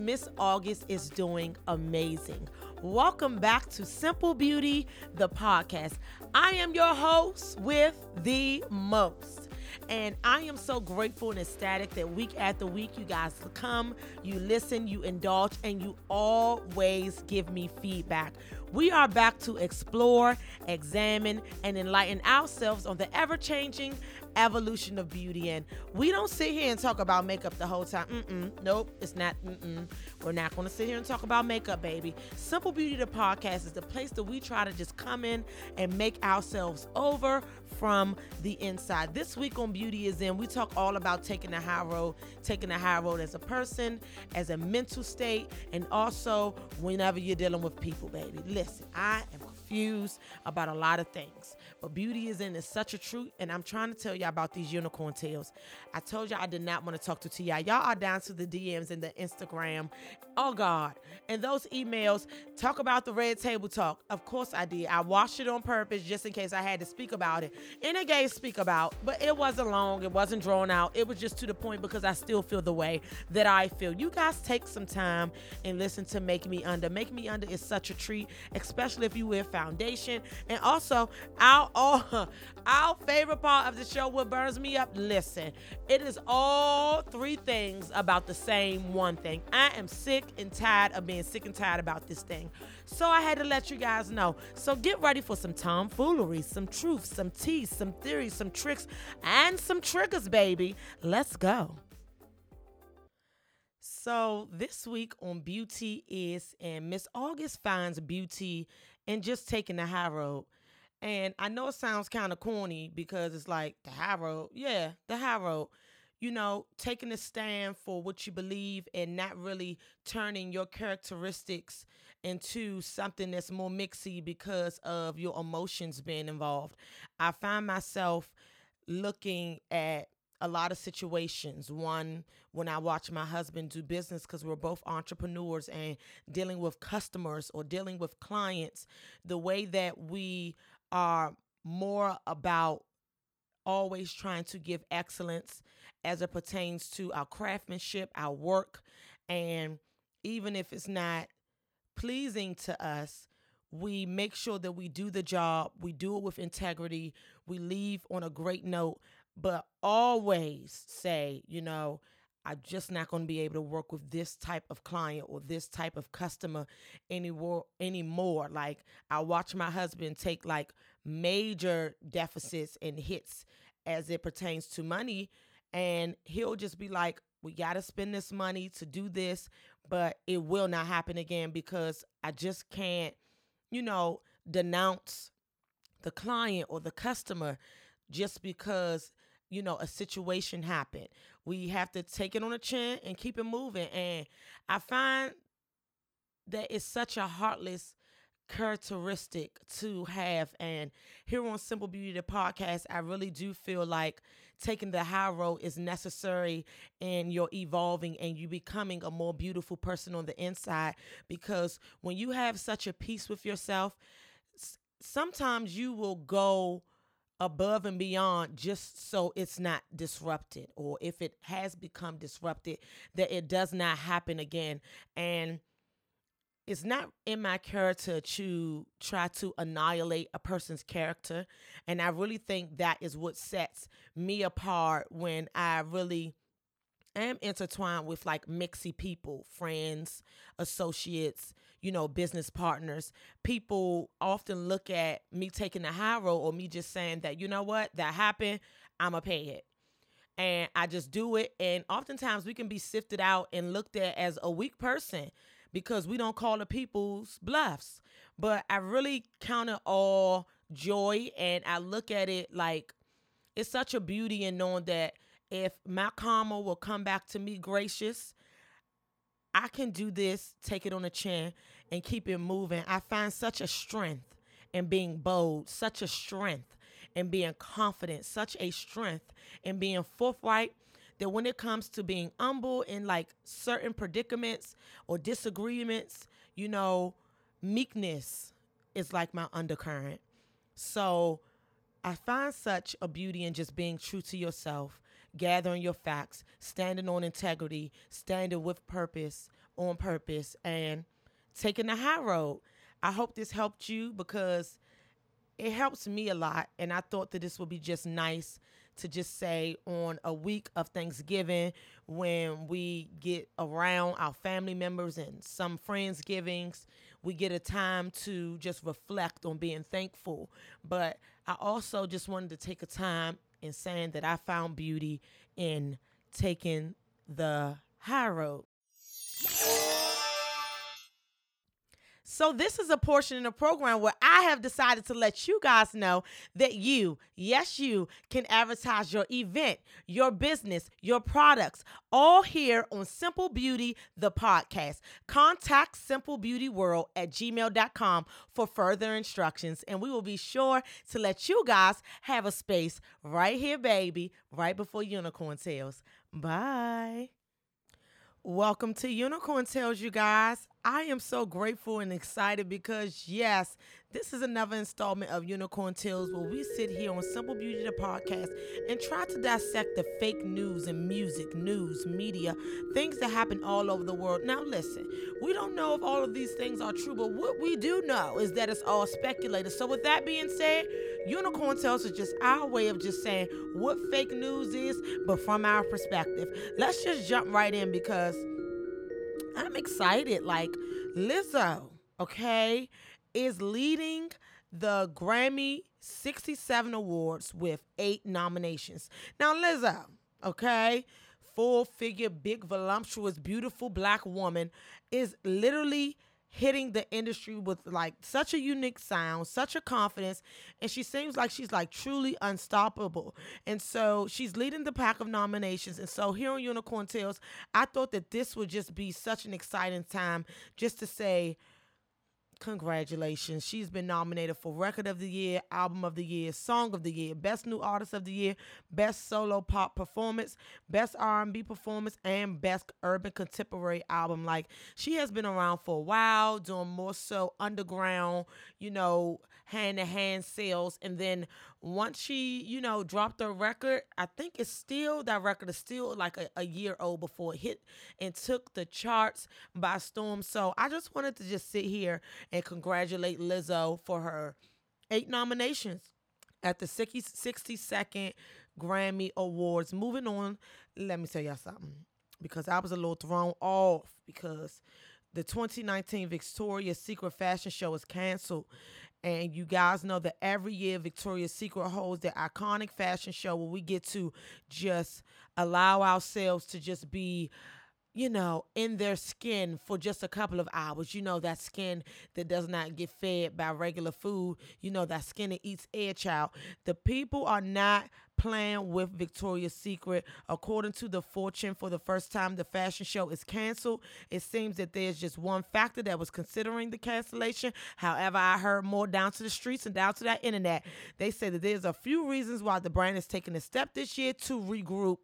Miss August is doing amazing. Welcome back to Simple Beauty, the podcast. I am your host with the most. And I am so grateful and ecstatic that week after week, you guys come, you listen, you indulge, and you always give me feedback. We are back to explore, examine, and enlighten ourselves on the ever changing evolution of beauty. And we don't sit here and talk about makeup the whole time. Mm-mm. Nope, it's not. Mm-mm. We're not going to sit here and talk about makeup, baby. Simple Beauty, the podcast, is the place that we try to just come in and make ourselves over from the inside. This week on Beauty is In, we talk all about taking the high road, taking the high road as a person, as a mental state, and also whenever you're dealing with people, baby. Listen, I am confused about a lot of things. But beauty is in is such a truth, and I'm trying to tell y'all about these Unicorn Tales. I told y'all I did not want to talk to T.I. Y'all are down to the DMs and the Instagram. Oh God. And those emails talk about the red table talk. Of course I did. I watched it on purpose just in case I had to speak about it. And it gave speak about, but it wasn't long, it wasn't drawn out. It was just to the point because I still feel the way that I feel. You guys take some time and listen to Make Me Under. Make Me Under is such a treat, especially if you wear foundation. And also, our all our favorite part of the show, what burns me up. Listen, it is all three things about the same one thing. I am sick and tired of being sick and tired about this thing. So I had to let you guys know. So get ready for some tomfoolery, some truth, some tea, some theories, some tricks, and some triggers, baby. Let's go. So this week on Beauty is and Miss August finds beauty and just taking the high road. And I know it sounds kind of corny because it's like the high road. Yeah, the high road. You know, taking a stand for what you believe and not really turning your characteristics into something that's more mixy because of your emotions being involved. I find myself looking at a lot of situations. One, when I watch my husband do business, because we're both entrepreneurs and dealing with customers or dealing with clients, the way that we are more about always trying to give excellence as it pertains to our craftsmanship, our work, and even if it's not pleasing to us, we make sure that we do the job, we do it with integrity, we leave on a great note, but always say, you know, I'm just not going to be able to work with this type of client or this type of customer anymore anymore. Like I watch my husband take like major deficits and hits as it pertains to money and he'll just be like we got to spend this money to do this, but it will not happen again because I just can't, you know, denounce the client or the customer just because you know, a situation happened. We have to take it on the chin and keep it moving. And I find that it's such a heartless characteristic to have. And here on Simple Beauty, the podcast, I really do feel like taking the high road is necessary in your evolving and you becoming a more beautiful person on the inside. Because when you have such a peace with yourself, sometimes you will go above and beyond just so it's not disrupted or if it has become disrupted that it does not happen again. And it's not in my character to try to annihilate a person's character. And i really think that is what sets me apart when i really am intertwined with like mixy people friends associates you know, business partners, people often look at me taking the high road or me just saying that, you know what, that happened, I'm going to pay it. And I just do it. And oftentimes we can be sifted out and looked at as a weak person because we don't call the people's bluffs. But I really count it all joy and I look at it like it's such a beauty in knowing that if my karma will come back to me gracious I can do this, take it on the chin, and keep it moving. I find such a strength in being bold, such a strength in being confident, such a strength in being forthright that when it comes to being humble in like certain predicaments or disagreements, you know, meekness is like my undercurrent. So I find such a beauty in just being true to yourself gathering your facts, standing on integrity, standing with purpose, on purpose, and taking the high road. I hope this helped you because it helps me a lot. And I thought that this would be just nice to just say on a week of Thanksgiving when we get around our family members and some Friendsgivings, we get a time to just reflect on being thankful. But I also just wanted to take a time in saying that I found beauty in taking the high road. So, this is a portion in the program where I have decided to let you guys know that you, yes, you, can advertise your event, your business, your products, all here on Simple Beauty, the podcast. Contact Simple Beauty World at gmail.com for further instructions, and we will be sure to let you guys have a space right here, baby, right before Unicorn Tales. Bye. Welcome to Unicorn Tales, you guys. I am so grateful and excited because, yes, this is another installment of Unicorn Tales where we sit here on Simple Beauty the podcast and try to dissect the fake news and music, news, media, things that happen all over the world. Now, listen, we don't know if all of these things are true, but what we do know is that it's all speculated. So, with that being said, Unicorn Tales is just our way of just saying what fake news is, but from our perspective. Let's just jump right in because I'm excited. Like Lizzo, okay, is leading the Grammy 67 awards with eight nominations. Now, Lizzo, okay, full figure, big, voluptuous, beautiful black woman is literally hitting the industry with like such a unique sound, such a confidence, and she seems like she's like truly unstoppable. And so she's leading the pack of nominations. And so here on Unicorn Tales, I thought that this would just be such an exciting time just to say, Congratulations. She's been nominated for Record of the Year, Album of the Year, Song of the Year, Best New Artist of the Year, Best Solo Pop Performance, Best R&B Performance, and Best Urban Contemporary Album. Like she has been around for a while, doing more so underground, you know, hand to hand sales. And then once she, you know, dropped her record, I think it's still, that record is still like a, a year old before it hit and took the charts by storm. So I just wanted to just sit here and congratulate Lizzo for her eight nominations at the 62nd Grammy Awards. Moving on, let me tell y'all something because I was a little thrown off because the 2019 Victoria's Secret fashion show is canceled and you guys know that every year Victoria's Secret holds their iconic fashion show where we get to just allow ourselves to just be you know, in their skin for just a couple of hours. You know, that skin that does not get fed by regular food. You know, that skin that eats air child. The people are not plan with Victoria's Secret. According to the Fortune, for the first time, the fashion show is canceled. It seems that there's just one factor that was considering the cancellation. However, I heard more down to the streets and down to that internet. They say that there's a few reasons why the brand is taking a step this year to regroup.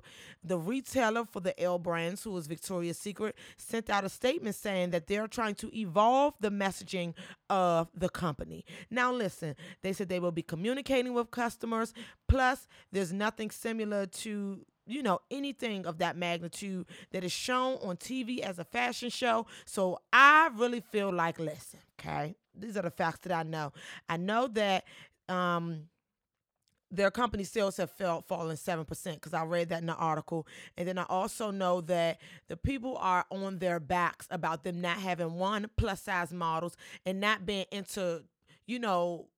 The retailer for the L brands, who is Victoria's Secret, sent out a statement saying that they're trying to evolve the messaging of the company. Now, listen, they said they will be communicating with customers. Plus, there's nothing similar to you know anything of that magnitude that is shown on TV as a fashion show. So I really feel like listen, okay? These are the facts that I know. I know that um their company sales have fell fallen 7% because I read that in the article. And then I also know that the people are on their backs about them not having one plus size models and not being into, you know,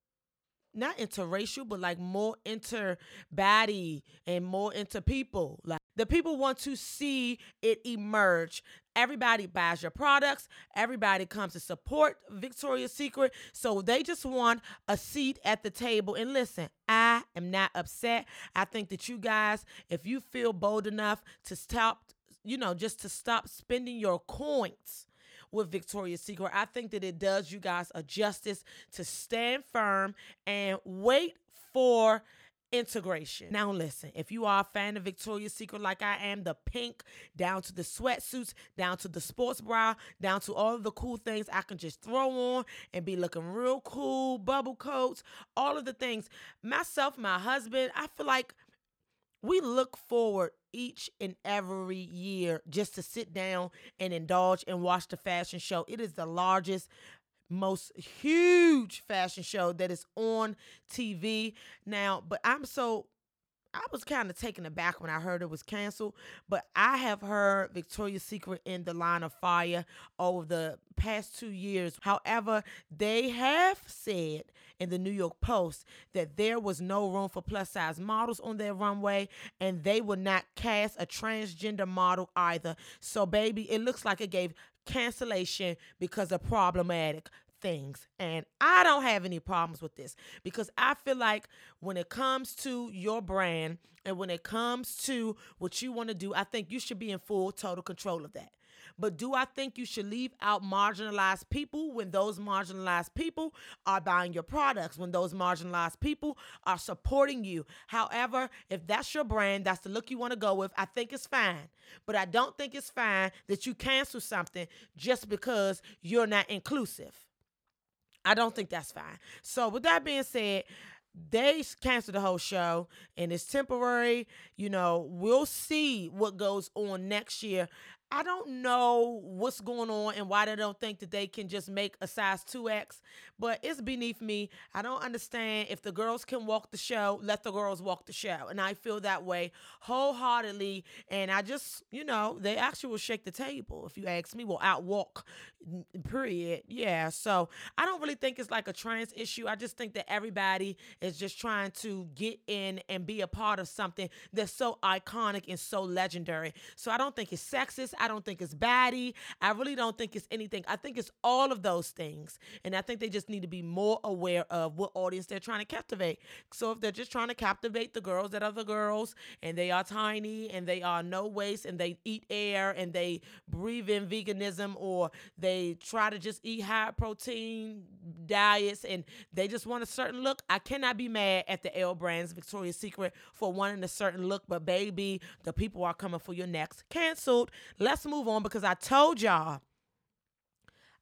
not interracial, but like more interbody and more into people. Like the people want to see it emerge. Everybody buys your products. Everybody comes to support Victoria's Secret. So they just want a seat at the table. And listen, I am not upset. I think that you guys, if you feel bold enough to stop, you know, just to stop spending your coins with Victoria's Secret. I think that it does you guys a justice to stand firm and wait for integration. Now, listen, if you are a fan of Victoria's Secret like I am, the pink down to the sweatsuits, down to the sports bra, down to all of the cool things I can just throw on and be looking real cool, bubble coats, all of the things. Myself, my husband, I feel like we look forward each and every year just to sit down and indulge and watch the fashion show. It is the largest most huge fashion show that is on TV now, but I'm so I was kind of taken aback when I heard it was canceled, but I have heard Victoria's Secret in the line of fire over the past two years. However, they have said in the New York Post that there was no room for plus size models on their runway and they would not cast a transgender model either. So, baby, it looks like it gave cancellation because of problematic things. And I don't have any problems with this because I feel like when it comes to your brand and when it comes to what you want to do, I think you should be in full total control of that. But do I think you should leave out marginalized people when those marginalized people are buying your products, when those marginalized people are supporting you? However, if that's your brand, that's the look you want to go with, I think it's fine. But I don't think it's fine that you cancel something just because you're not inclusive. I don't think that's fine. So, with that being said, they canceled the whole show and it's temporary. You know, we'll see what goes on next year. I don't know what's going on and why they don't think that they can just make a size 2X, but it's beneath me. I don't understand if the girls can walk the show, let the girls walk the show. And I feel that way wholeheartedly. And I just, you know, they actually will shake the table, if you ask me, will outwalk, period. Yeah. So I don't really think it's like a trans issue. I just think that everybody is just trying to get in and be a part of something that's so iconic and so legendary. So I don't think it's sexist. I don't think it's baddie. I really don't think it's anything. I think it's all of those things. And I think they just need to be more aware of what audience they're trying to captivate. So if they're just trying to captivate the girls that are the girls and they are tiny and they are no waste and they eat air and they breathe in veganism or they try to just eat high protein diets and they just want a certain look, I cannot be mad at the L Brands Victoria's Secret for wanting a certain look. But baby, the people are coming for your next. Canceled let's move on because I told y'all.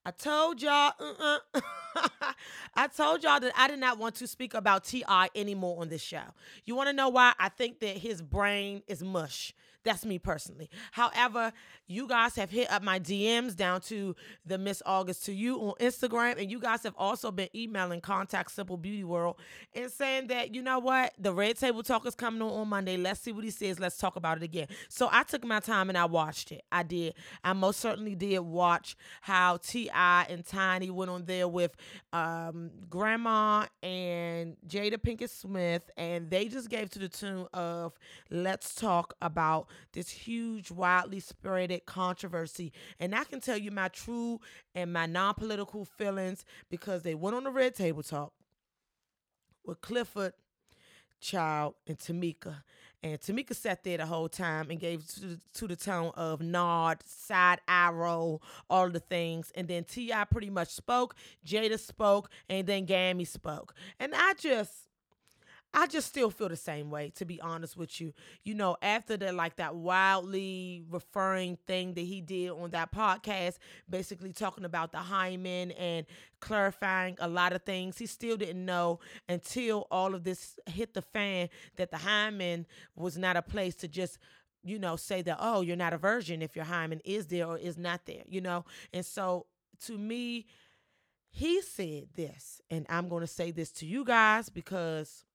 I told y'all, uh-uh. I told y'all that I did not want to speak about T.I. anymore on this show. You want to know why? I think that his brain is mush. That's me personally. However, you guys have hit up my DMs down to the Miss August to you on Instagram, and you guys have also been emailing Contact Simple Beauty World and saying that you know what, the Red Table Talk is coming on on Monday. Let's see what he says. Let's talk about it again. So I took my time and I watched it. I did. I most certainly did watch how T.I. and Tiny went on there with um, Grandma and Jada Pinkett Smith, and they just gave to the tune of "Let's Talk About." This huge, widely spreaded controversy. And I can tell you my true and my non political feelings because they went on the red table talk with Clifford, Child, and Tameka. And Tameka sat there the whole time and gave to the, to the tone of nod, side arrow, all the things. And then T.I. pretty much spoke, Jada spoke, and then Gammy spoke. And I just I just still feel the same way, to be honest with you. You know, after the like that wildly referring thing that he did on that podcast, basically talking about the hymen and clarifying a lot of things, he still didn't know until all of this hit the fan that the hymen was not a place to just you know, say that, oh, you're not a virgin if your hymen is there or is not there, you know? And so to me, he said this, and I'm going to say this to you guys because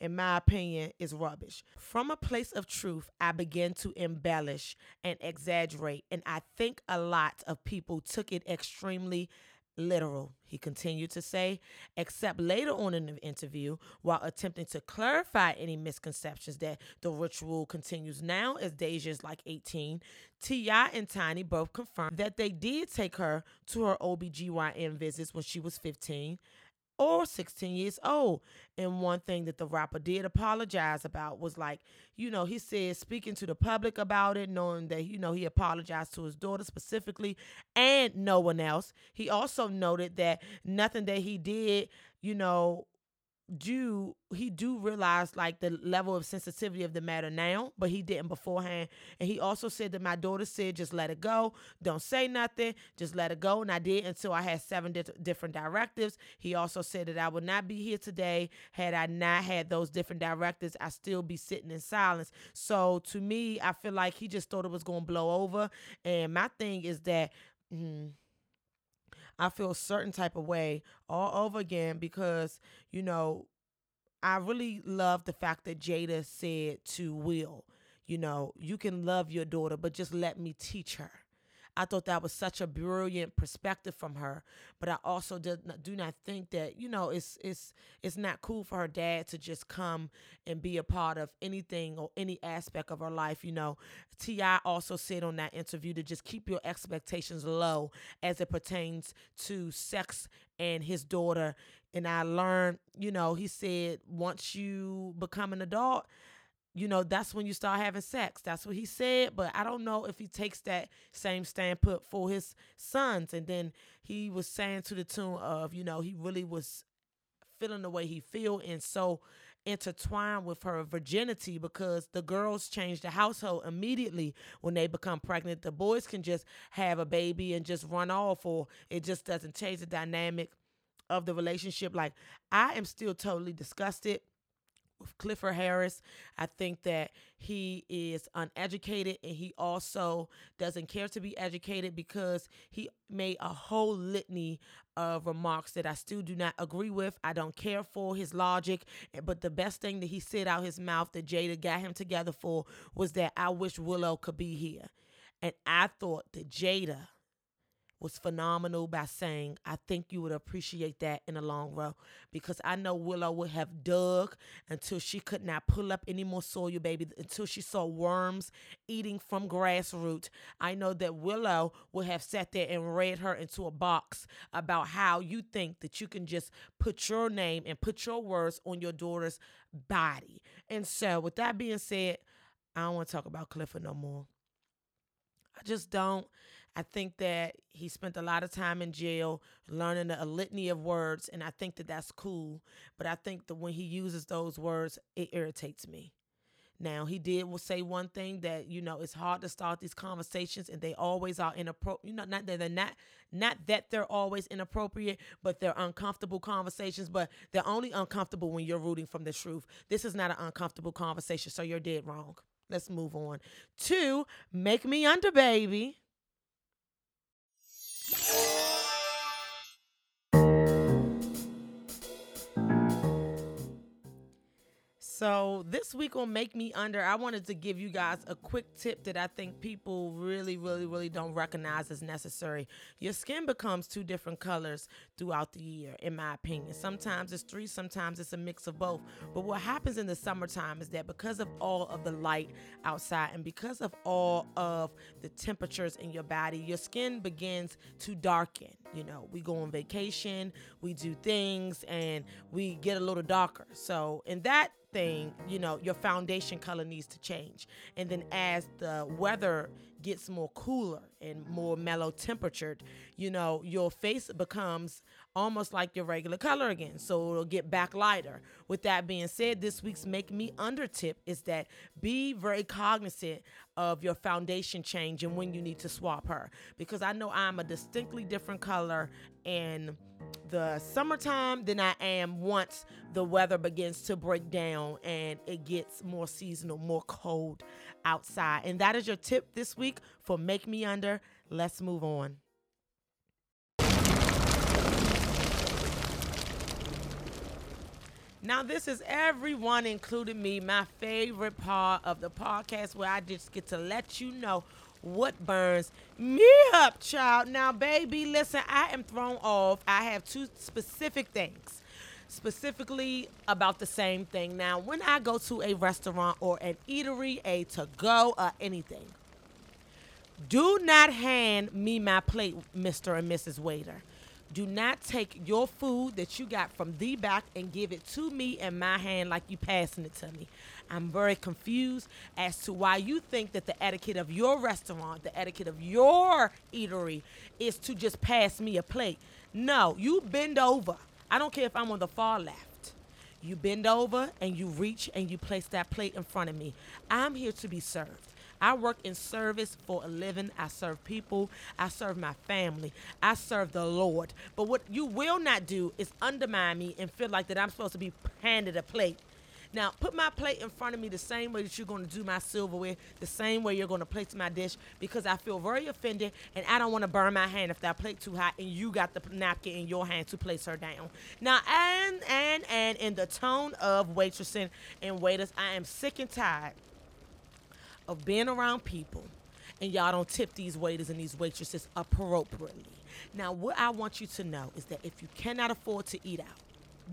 in my opinion, is rubbish. From a place of truth, I began to embellish and exaggerate, and I think a lot of people took it extremely literal, he continued to say, except later on in the interview, while attempting to clarify any misconceptions that the ritual continues now as Deyjah is like 18, T.I. and Tiny both confirmed that they did take her to her OBGYN visits when she was 15 or 16 years old. And one thing that the rapper did apologize about was like, you know, he said speaking to the public about it, knowing that, you know, he apologized to his daughter specifically and no one else. He also noted that nothing that he did, you know, do he do realize like the level of sensitivity of the matter now, but he didn't beforehand. And he also said that my daughter said, just let it go, don't say nothing, just let it go. And I did until I had seven di- different directives. He also said that I would not be here today had I not had those different directives. I still be sitting in silence. So to me, I feel like he just thought it was going to blow over. And my thing is that. Mm, I feel a certain type of way all over again because, you know, I really love the fact that Jada said to Will, you know, you can love your daughter, but just let me teach her. I thought that was such a brilliant perspective from her. But I also do not, do not think that you know it's it's it's not cool for her dad to just come and be a part of anything or any aspect of her life. You know, T.I. also said on that interview to just keep your expectations low as it pertains to sex and his daughter. And I learned, you know, he said once you become an adult you know, that's when you start having sex. That's what he said. But I don't know if he takes that same stand put for his sons. And then he was saying to the tune of, you know, he really was feeling the way he feel and so intertwined with her virginity because the girls change the household immediately when they become pregnant. The boys can just have a baby and just run off or it just doesn't change the dynamic of the relationship. Like I am still totally disgusted Clifford Harris. I think that he is uneducated and he also doesn't care to be educated because he made a whole litany of remarks that I still do not agree with. I don't care for his logic, but the best thing that he said out his mouth that Jada got him together for was that I wish Willow could be here. And I thought that Jada was phenomenal by saying, I think you would appreciate that in the long run because I know Willow would have dug until she could not pull up any more soil, baby, until she saw worms eating from grassroots. I know that Willow would have sat there and read her into a box about how you think that you can just put your name and put your words on your daughter's body. And so, with that being said, I don't want to talk about Clifford no more. I just don't. I think that he spent a lot of time in jail learning a litany of words, and I think that that's cool. But I think that when he uses those words, it irritates me. Now he did will say one thing that you know it's hard to start these conversations, and they always are inappropriate. You know, not that they're not not that they're always inappropriate, but they're uncomfortable conversations. But they're only uncomfortable when you're rooting from the truth. This is not an uncomfortable conversation, so you're dead wrong. Let's move on to make me under baby. So, this week on Make Me Under, I wanted to give you guys a quick tip that I think people really, really, really don't recognize as necessary. Your skin becomes two different colors throughout the year, in my opinion. Sometimes it's three, sometimes it's a mix of both. But what happens in the summertime is that because of all of the light outside and because of all of the temperatures in your body, your skin begins to darken. You know, we go on vacation, we do things, and we get a little darker. So, in that thing, you know, your foundation color needs to change. And then as the weather gets more cooler and more mellow temperatured, you know, your face becomes almost like your regular color again. So it'll get back lighter. With that being said, this week's Make Me Under tip is that be very cognizant of your foundation change and when you need to swap her. Because I know I'm a distinctly different color in the summertime than I am once the weather begins to break down and it gets more seasonal, more cold outside. And that is your tip this week for Make Me Under. Let's move on. Now, this is everyone, including me, my favorite part of the podcast where I just get to let you know what burns me up, child. Now, baby, listen, I am thrown off. I have two specific things, specifically about the same thing. Now, when I go to a restaurant or an eatery, a to go, or anything, do not hand me my plate, Mr. and Mrs. Waiter. Do not take your food that you got from the back and give it to me in my hand like you passing it to me. I'm very confused as to why you think that the etiquette of your restaurant, the etiquette of your eatery, is to just pass me a plate. No, you bend over. I don't care if I'm on the far left. You bend over and you reach and you place that plate in front of me. I'm here to be served. I work in service for a living. I serve people. I serve my family. I serve the Lord. But what you will not do is undermine me and feel like that I'm supposed to be handed a plate. Now, put my plate in front of me the same way that you're going to do my silverware, the same way you're going to place my dish, because I feel very offended and I don't want to burn my hand if that plate too hot and you got the napkin in your hand to place her down. Now, and and and in the tone of waitressing and waiters, I am sick and tired of being around people and y'all don't tip these waiters and these waitresses appropriately. Now, what I want you to know is that if you cannot afford to eat out,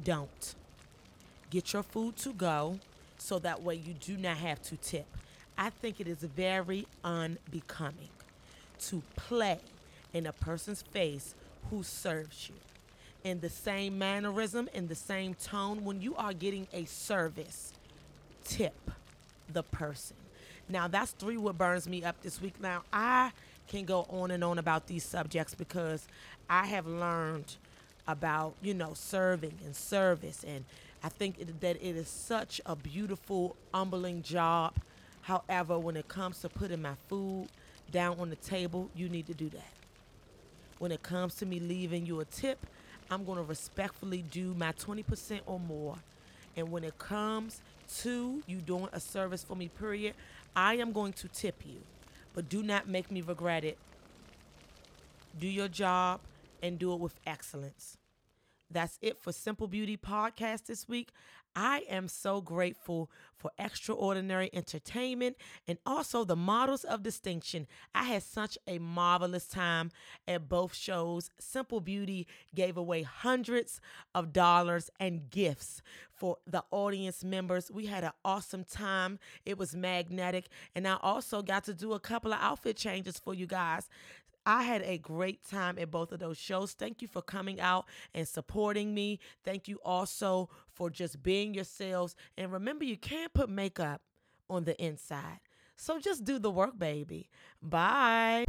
don't. Get your food to go so that way you do not have to tip. I think it is very unbecoming to play in a person's face who serves you. In the same mannerism, in the same tone, when you are getting a service, tip the person. Now, that's three what burns me up this week. Now, I can go on and on about these subjects because I have learned about, you know, serving and service and I think it, that it is such a beautiful, humbling job. However, when it comes to putting my food down on the table, you need to do that. When it comes to me leaving you a tip, I'm going to respectfully do my 20% or more. And when it comes to you doing a service for me, period, I am going to tip you. But do not make me regret it. Do your job and do it with excellence. That's it for Simple Beauty Podcast this week. I am so grateful for extraordinary entertainment and also the models of distinction. I had such a marvelous time at both shows. Simple Beauty gave away hundreds of dollars and gifts for the audience members. We had an awesome time. It was magnetic. And I also got to do a couple of outfit changes for you guys. I had a great time at both of those shows. Thank you for coming out and supporting me. Thank you also for just being yourselves. And remember, you can't put makeup on the inside. So just do the work, baby. Bye.